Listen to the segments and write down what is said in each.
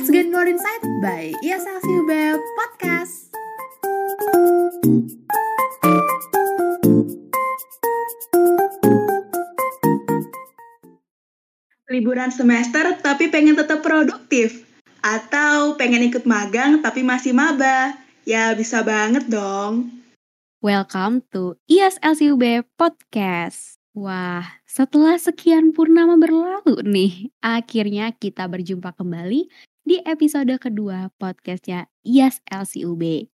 Let's get more insight by ISLCUB Podcast. Liburan semester tapi pengen tetap produktif? Atau pengen ikut magang tapi masih maba? Ya bisa banget dong. Welcome to ISLCUB Podcast. Wah, setelah sekian purnama berlalu nih, akhirnya kita berjumpa kembali di episode kedua podcastnya ISLCUB.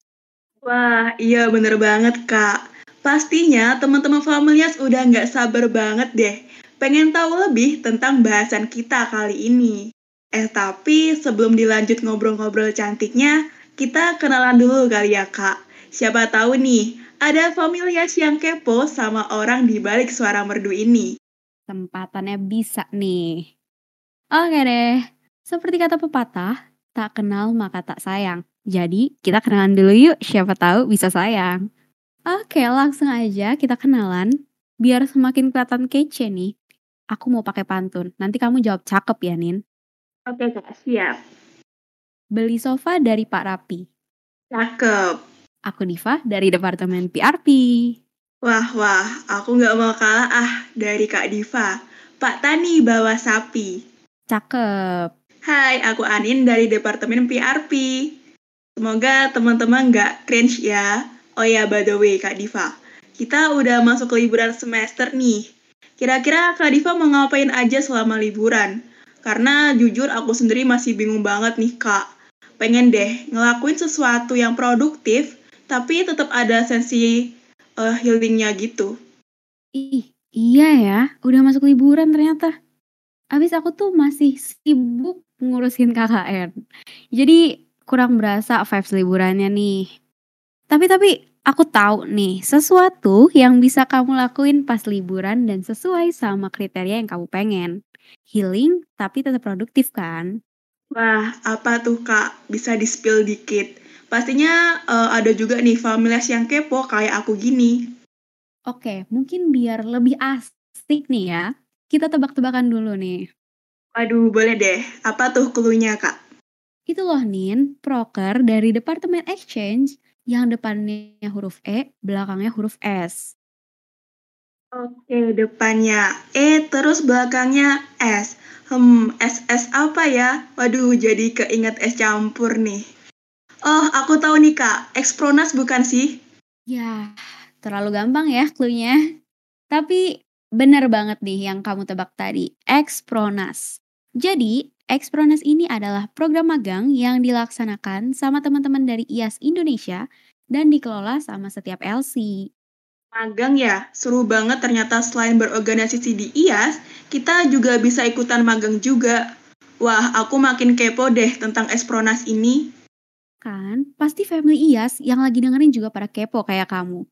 Wah, iya bener banget kak. Pastinya teman-teman Familias udah nggak sabar banget deh. Pengen tahu lebih tentang bahasan kita kali ini. Eh tapi sebelum dilanjut ngobrol-ngobrol cantiknya, kita kenalan dulu kali ya kak. Siapa tahu nih, ada familias yang kepo sama orang di balik suara merdu ini. Kesempatannya bisa nih. Oke deh, seperti kata pepatah, tak kenal maka tak sayang. Jadi kita kenalan dulu yuk, siapa tahu bisa sayang. Oke, langsung aja kita kenalan. Biar semakin kelihatan kece nih. Aku mau pakai pantun. Nanti kamu jawab cakep ya, Nin. Oke kak, siap. Beli sofa dari Pak Rapi. Cakep. Aku Diva dari Departemen PRP. Wah, wah, aku nggak mau kalah ah dari Kak Diva. Pak Tani bawa sapi. Cakep. Hai, aku Anin dari Departemen PRP. Semoga teman-teman nggak cringe ya. Oh ya, by the way, Kak Diva. Kita udah masuk ke liburan semester nih. Kira-kira Kak Diva mau ngapain aja selama liburan? Karena jujur aku sendiri masih bingung banget nih, Kak. Pengen deh ngelakuin sesuatu yang produktif, tapi tetap ada sensi uh, healingnya gitu. Ih, iya ya, udah masuk liburan ternyata. Abis aku tuh masih sibuk ngurusin KKN. Jadi kurang berasa vibes liburannya nih. Tapi tapi aku tahu nih sesuatu yang bisa kamu lakuin pas liburan dan sesuai sama kriteria yang kamu pengen. Healing tapi tetap produktif kan? Wah, apa tuh kak? Bisa di-spill dikit. Pastinya uh, ada juga nih familias yang kepo kayak aku gini. Oke, mungkin biar lebih asik nih ya, kita tebak-tebakan dulu nih. Waduh, boleh deh. Apa tuh clue-nya, Kak? Itu loh, Nin, proker dari Departemen Exchange yang depannya huruf E, belakangnya huruf S. Oke, depannya E, terus belakangnya S. Hmm, SS apa ya? Waduh, jadi keinget es campur nih. Oh, aku tahu nih, Kak. Ekspronas bukan sih? Ya, terlalu gampang ya clue-nya. Tapi benar banget nih yang kamu tebak tadi, Ekspronas. Jadi, Ekspronas ini adalah program magang yang dilaksanakan sama teman-teman dari IAS Indonesia dan dikelola sama setiap LC. Magang ya, seru banget ternyata selain berorganisasi di IAS, kita juga bisa ikutan magang juga. Wah, aku makin kepo deh tentang Ekspronas ini. Kan, pasti family IAS yang lagi dengerin juga pada kepo kayak kamu.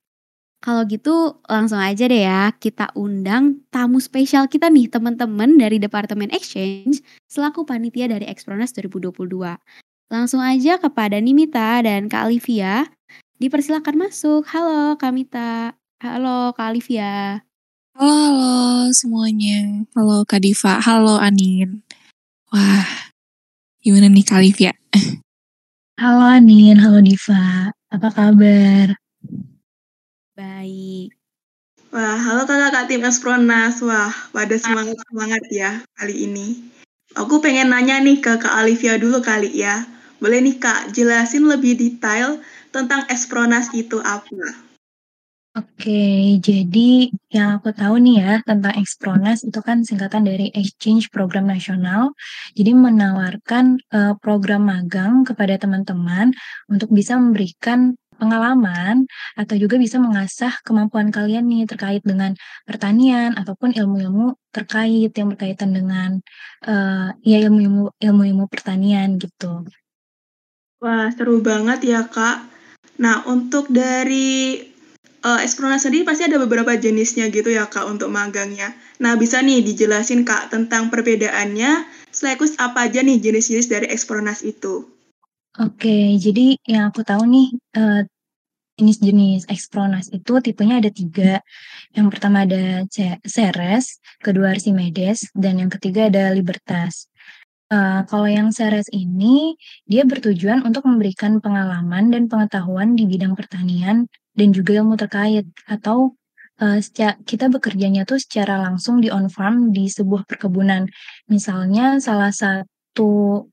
Kalau gitu langsung aja deh ya, kita undang tamu spesial kita nih teman-teman dari Departemen Exchange selaku panitia dari Expronas 2022. Langsung aja kepada Nimita dan Kak Olivia. Dipersilakan masuk. Halo Kak Mita. Halo Kak Olivia. Halo, halo semuanya. Halo Kak Diva. Halo Anin. Wah, gimana nih Kak Olivia? Halo Anin, halo Diva. Apa kabar? Baik. Wah, halo kakak-kakak tim Espronas. Wah, pada semangat-semangat ya kali ini. Aku pengen nanya nih ke Kak Olivia dulu kali ya. Boleh nih Kak, jelasin lebih detail tentang Espronas itu apa? Oke, jadi yang aku tahu nih ya tentang Expronas itu kan singkatan dari Exchange Program Nasional. Jadi menawarkan uh, program magang kepada teman-teman untuk bisa memberikan pengalaman atau juga bisa mengasah kemampuan kalian nih terkait dengan pertanian ataupun ilmu-ilmu terkait yang berkaitan dengan uh, ya ilmu-ilmu ilmu-ilmu pertanian gitu. Wah, seru banget ya, Kak. Nah, untuk dari uh, Eksplorasi sendiri pasti ada beberapa jenisnya gitu ya, Kak, untuk magangnya. Nah, bisa nih dijelasin, Kak, tentang perbedaannya, selekus apa aja nih jenis-jenis dari Ekspronas itu? Oke, jadi yang aku tahu nih uh, jenis-jenis Expronas itu tipenya ada tiga. Yang pertama ada Ceres, kedua Archimedes, dan yang ketiga ada Libertas. Uh, kalau yang Seres ini, dia bertujuan untuk memberikan pengalaman dan pengetahuan di bidang pertanian dan juga ilmu terkait atau uh, kita bekerjanya tuh secara langsung di on farm di sebuah perkebunan. Misalnya salah satu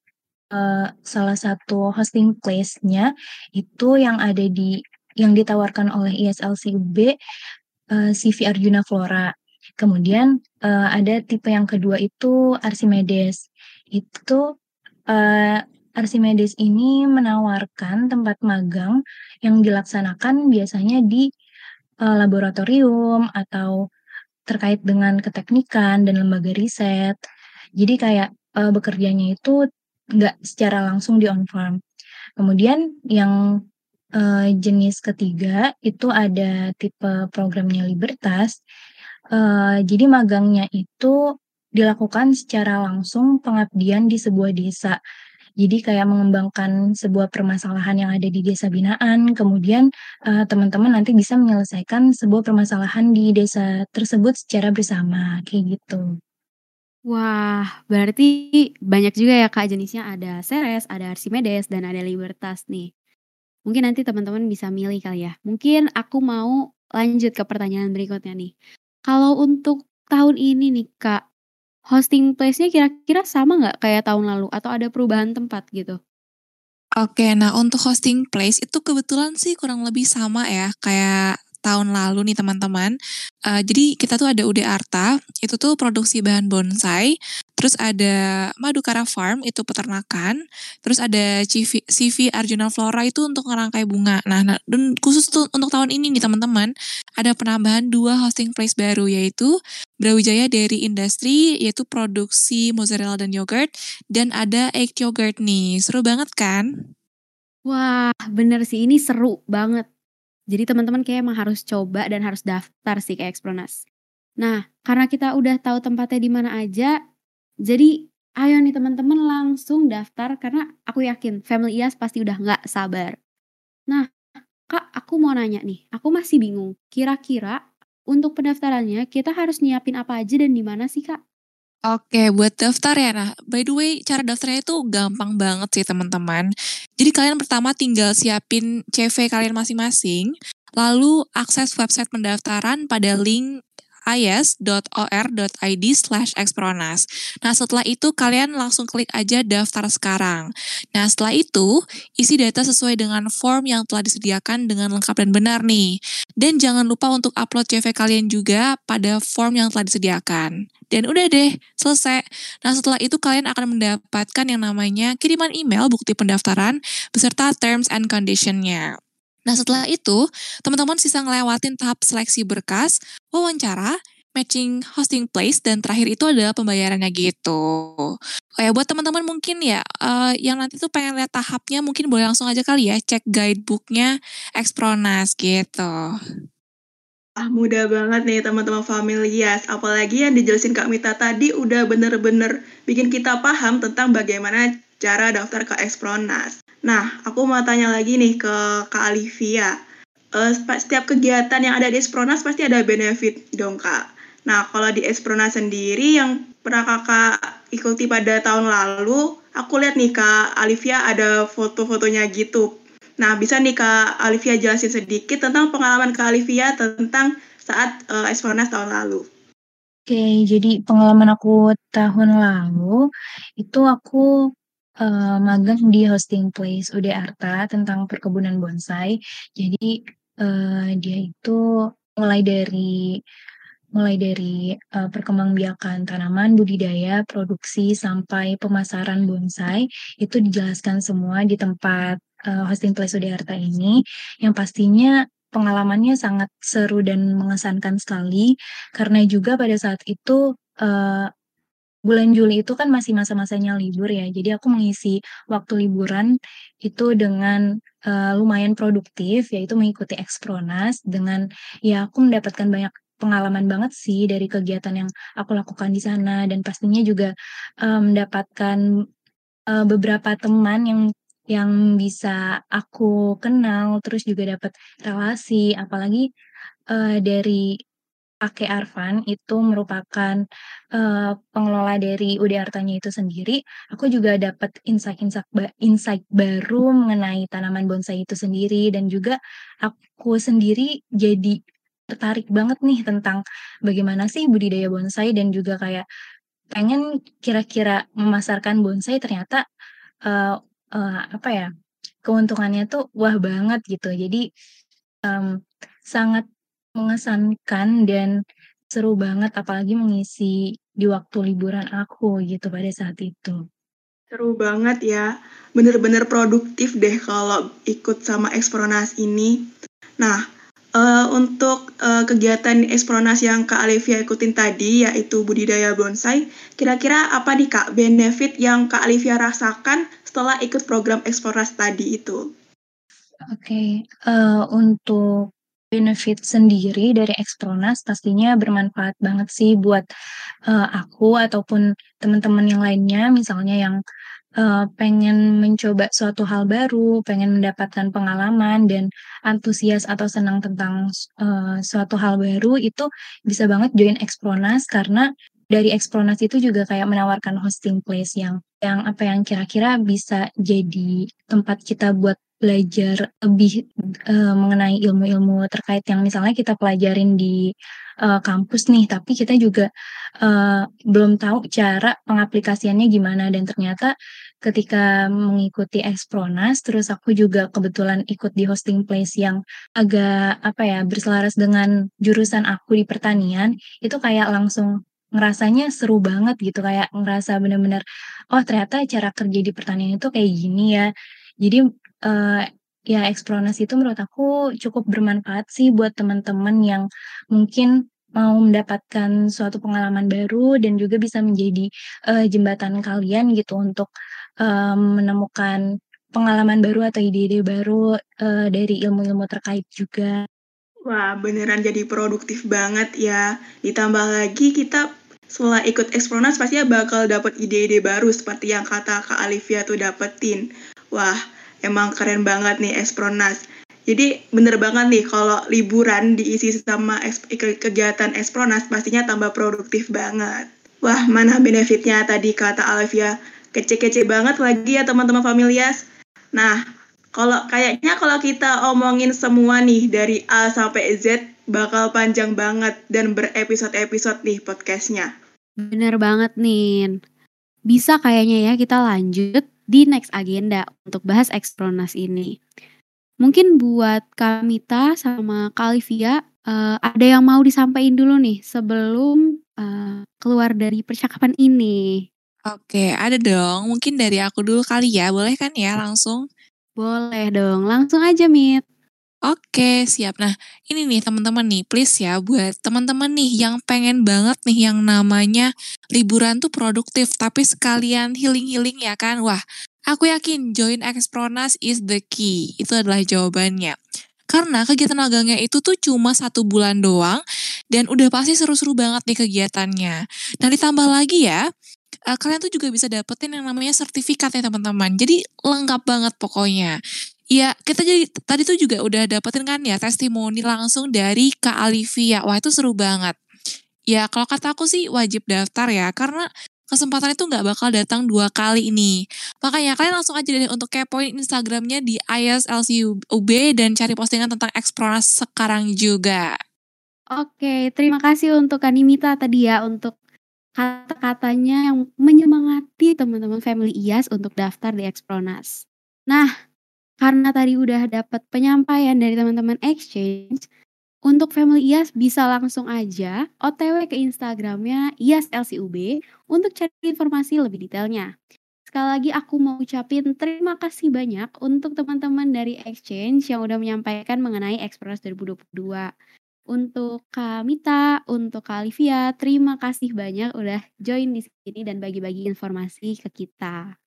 uh, salah satu hosting place-nya itu yang ada di yang ditawarkan oleh ISLCUB uh, CV Arjuna Flora. Kemudian uh, ada tipe yang kedua itu Archimedes itu uh, Archimedes ini menawarkan tempat magang yang dilaksanakan biasanya di uh, laboratorium atau terkait dengan keteknikan dan lembaga riset. Jadi kayak uh, bekerjanya itu nggak secara langsung di on farm. Kemudian yang uh, jenis ketiga itu ada tipe programnya Libertas. Uh, jadi magangnya itu dilakukan secara langsung pengabdian di sebuah desa. Jadi kayak mengembangkan sebuah permasalahan yang ada di desa binaan, kemudian uh, teman-teman nanti bisa menyelesaikan sebuah permasalahan di desa tersebut secara bersama, kayak gitu. Wah, berarti banyak juga ya Kak jenisnya ada Ceres, ada Archimedes, dan ada Libertas nih. Mungkin nanti teman-teman bisa milih kali ya. Mungkin aku mau lanjut ke pertanyaan berikutnya nih. Kalau untuk tahun ini nih Kak, Hosting place-nya kira-kira sama nggak kayak tahun lalu atau ada perubahan tempat gitu? Oke, nah untuk hosting place itu kebetulan sih kurang lebih sama ya kayak tahun lalu nih teman-teman. Uh, jadi kita tuh ada UD Arta, itu tuh produksi bahan bonsai. Terus ada Madukara Farm, itu peternakan. Terus ada CV, CV Arjuna Flora itu untuk ngerangkai bunga. Nah, nah dan khusus tuh untuk tahun ini nih teman-teman, ada penambahan dua hosting place baru yaitu Brawijaya Dairy Industry, yaitu produksi mozzarella dan yogurt. Dan ada egg yogurt nih, seru banget kan? Wah, bener sih ini seru banget. Jadi teman-teman kayak emang harus coba dan harus daftar sih ke Expronas. Nah, karena kita udah tahu tempatnya di mana aja, jadi ayo nih teman-teman langsung daftar karena aku yakin Family IAS pasti udah nggak sabar. Nah, Kak, aku mau nanya nih, aku masih bingung. Kira-kira untuk pendaftarannya kita harus nyiapin apa aja dan di mana sih, Kak? Oke, buat daftar ya. Nah, by the way, cara daftarnya itu gampang banget sih teman-teman. Jadi kalian pertama tinggal siapin CV kalian masing-masing, lalu akses website pendaftaran pada link is.or.id slash expronas. Nah setelah itu kalian langsung klik aja daftar sekarang. Nah setelah itu isi data sesuai dengan form yang telah disediakan dengan lengkap dan benar nih. Dan jangan lupa untuk upload CV kalian juga pada form yang telah disediakan. Dan udah deh, selesai. Nah setelah itu kalian akan mendapatkan yang namanya kiriman email bukti pendaftaran beserta terms and conditionnya. Nah setelah itu, teman-teman sisa ngelewatin tahap seleksi berkas, wawancara, matching hosting place, dan terakhir itu adalah pembayarannya gitu. Oh ya buat teman-teman mungkin ya, uh, yang nanti tuh pengen lihat tahapnya mungkin boleh langsung aja kali ya cek guidebooknya Expronas gitu. Ah, mudah banget nih teman-teman familias. Apalagi yang dijelasin Kak Mita tadi udah bener-bener bikin kita paham tentang bagaimana cara daftar ke Expronas. Nah, aku mau tanya lagi nih ke Kak Alivia. Uh, setiap kegiatan yang ada di Espronas pasti ada benefit dong, Kak. Nah, kalau di Espronas sendiri yang pernah kakak ikuti pada tahun lalu, aku lihat nih Kak Alivia ada foto-fotonya gitu. Nah, bisa nih Kak Alivia jelasin sedikit tentang pengalaman Kak Alivia tentang saat uh, Espronas tahun lalu. Oke, jadi pengalaman aku tahun lalu itu aku uh, magang di hosting place UD Arta tentang perkebunan bonsai. Jadi, uh, dia itu mulai dari mulai dari, uh, perkembangbiakan tanaman, budidaya, produksi, sampai pemasaran bonsai, itu dijelaskan semua di tempat, uh, hosting place UD Arta ini, yang pastinya pengalamannya sangat seru dan mengesankan sekali, karena juga pada saat itu, uh, Bulan Juli itu kan masih masa-masanya libur ya, jadi aku mengisi waktu liburan itu dengan, uh, lumayan produktif, yaitu mengikuti Expronas dengan ya aku mendapatkan banyak pengalaman banget sih dari kegiatan yang aku lakukan di sana. Dan pastinya juga, uh, mendapatkan, uh, beberapa teman yang yang bisa aku kenal, terus juga dapat relasi, apalagi, uh, dari Ake Arfan itu merupakan, uh, pengelola dari UD Artanya itu sendiri, aku juga dapat insight-insight ba insight baru mengenai tanaman bonsai itu sendiri dan juga aku sendiri jadi tertarik banget nih tentang bagaimana sih budidaya bonsai dan juga kayak pengen kira-kira memasarkan bonsai ternyata, uh, uh, apa ya, keuntungannya tuh wah banget gitu. Jadi, um, sangat Mengesankan dan seru banget apalagi mengisi di waktu liburan aku gitu pada saat itu. Seru banget ya, bener-bener produktif deh kalau ikut sama Ekspronas ini. Nah, uh, untuk uh, kegiatan Ekspronas yang Kak Alivia ikutin tadi, yaitu budidaya bonsai, kira-kira apa nih Kak benefit yang Kak Alivia rasakan setelah ikut program Ekspronas tadi itu? Oke, okay, uh, eh, untuk benefit sendiri dari Ekspronas pastinya bermanfaat banget sih buat, uh, aku ataupun teman-teman yang lainnya. Misalnya yang, uh, pengen mencoba suatu hal baru, pengen mendapatkan pengalaman dan antusias atau senang tentang, uh, suatu hal baru itu bisa banget join Ekspronas karena dari Ekspronas itu juga kayak menawarkan hosting place yang yang apa yang kira-kira bisa jadi tempat kita buat belajar lebih, uh, mengenai ilmu-ilmu terkait yang misalnya kita pelajarin di, uh, kampus nih, tapi kita juga, uh, belum tahu cara pengaplikasiannya gimana dan ternyata ketika mengikuti Ekspronas, terus aku juga kebetulan ikut di hosting place yang agak, apa ya, berselaras dengan jurusan aku di pertanian, itu kayak langsung ngerasanya seru banget gitu, kayak ngerasa bener-bener, "Oh ternyata cara kerja di pertanian itu kayak gini ya." Jadi uh, ya Ekspronas itu menurut aku cukup bermanfaat sih buat teman-teman yang mungkin mau mendapatkan suatu pengalaman baru dan juga bisa menjadi, uh, jembatan kalian gitu untuk, uh, menemukan pengalaman baru atau ide-ide baru, uh, dari ilmu-ilmu terkait juga. Wah, beneran jadi produktif banget ya. Ditambah lagi kita setelah ikut Ekspronas pastinya bakal dapat ide-ide baru seperti yang kata Kak Alivia tuh dapetin. Wah, emang keren banget nih Espronas. Jadi bener banget nih kalau liburan diisi sama kegiatan Espronas pastinya tambah produktif banget. Wah, mana benefitnya tadi kata Alvia. Kece-kece banget lagi ya teman-teman familias. Nah, kalau kayaknya kalau kita omongin semua nih dari A sampai Z bakal panjang banget dan berepisode-episode nih podcastnya. Bener banget nih. Bisa kayaknya ya kita lanjut di next agenda untuk bahas Ekspronas ini. Mungkin buat Kamita sama Kalivia uh, ada yang mau disampaikan dulu nih sebelum uh, keluar dari percakapan ini. Oke, ada dong. Mungkin dari aku dulu kali ya, boleh kan ya langsung? Boleh dong, langsung aja Mit. Oke, siap. Nah, ini nih teman-teman nih, please ya buat teman-teman nih yang pengen banget nih yang namanya liburan tuh produktif tapi sekalian healing-healing ya kan. Wah, aku yakin join Expronas is the key. Itu adalah jawabannya. Karena kegiatan magangnya itu tuh cuma satu bulan doang dan udah pasti seru-seru banget nih kegiatannya. Dan ditambah lagi ya, uh, kalian tuh juga bisa dapetin yang namanya sertifikat ya teman-teman. Jadi lengkap banget pokoknya. Iya, kita jadi tadi tuh juga udah dapetin kan ya testimoni langsung dari Kak Alivia. Wah itu seru banget. Ya kalau kata aku sih wajib daftar ya, karena kesempatan itu nggak bakal datang dua kali ini. Makanya kalian langsung aja deh untuk kepoin Instagramnya di ISLCUB dan cari postingan tentang Expronas sekarang juga. Oke, terima kasih untuk Kanimita tadi ya untuk kata-katanya yang menyemangati teman-teman family IAS untuk daftar di Expronas. Nah, karena tadi udah dapat penyampaian dari teman-teman exchange, untuk family IAS bisa langsung aja OTW ke Instagramnya IAS LCUB untuk cari informasi lebih detailnya. Sekali lagi aku mau ucapin terima kasih banyak untuk teman-teman dari Exchange yang udah menyampaikan mengenai Express 2022. Untuk Kak Mita, untuk Kak Olivia, terima kasih banyak udah join di sini dan bagi-bagi informasi ke kita.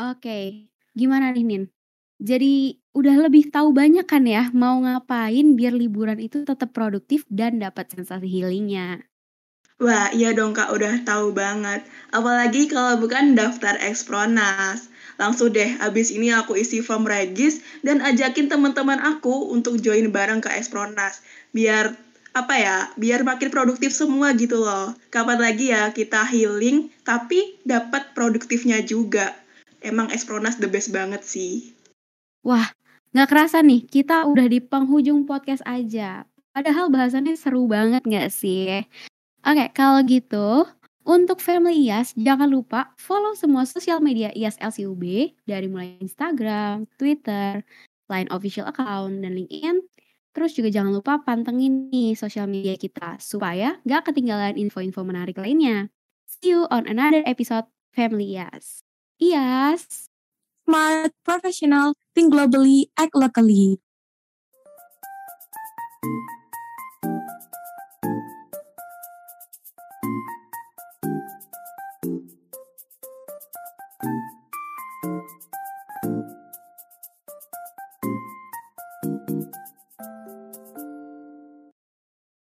Oke, gimana nih Nin? Jadi udah lebih tahu banyak kan ya mau ngapain biar liburan itu tetap produktif dan dapat sensasi healingnya. Wah, iya dong Kak, udah tahu banget. Apalagi kalau bukan daftar Ekspronas. Langsung deh, abis ini aku isi form regis dan ajakin teman-teman aku untuk join bareng ke Ekspronas. Biar apa ya, biar makin produktif semua gitu loh. Kapan lagi ya kita healing, tapi dapat produktifnya juga. Emang Espronas the best banget sih. Wah, nggak kerasa nih, kita udah di penghujung podcast aja. Padahal bahasannya seru banget nggak sih? Oke, kalau gitu, untuk Family IAS, jangan lupa follow semua sosial media IAS LCUB dari mulai Instagram, Twitter, Line official account, dan LinkedIn. Terus juga jangan lupa pantengin nih sosial media kita supaya nggak ketinggalan info-info menarik lainnya. See you on another episode Family IAS. IAS! Smart, professional, think globally, act locally.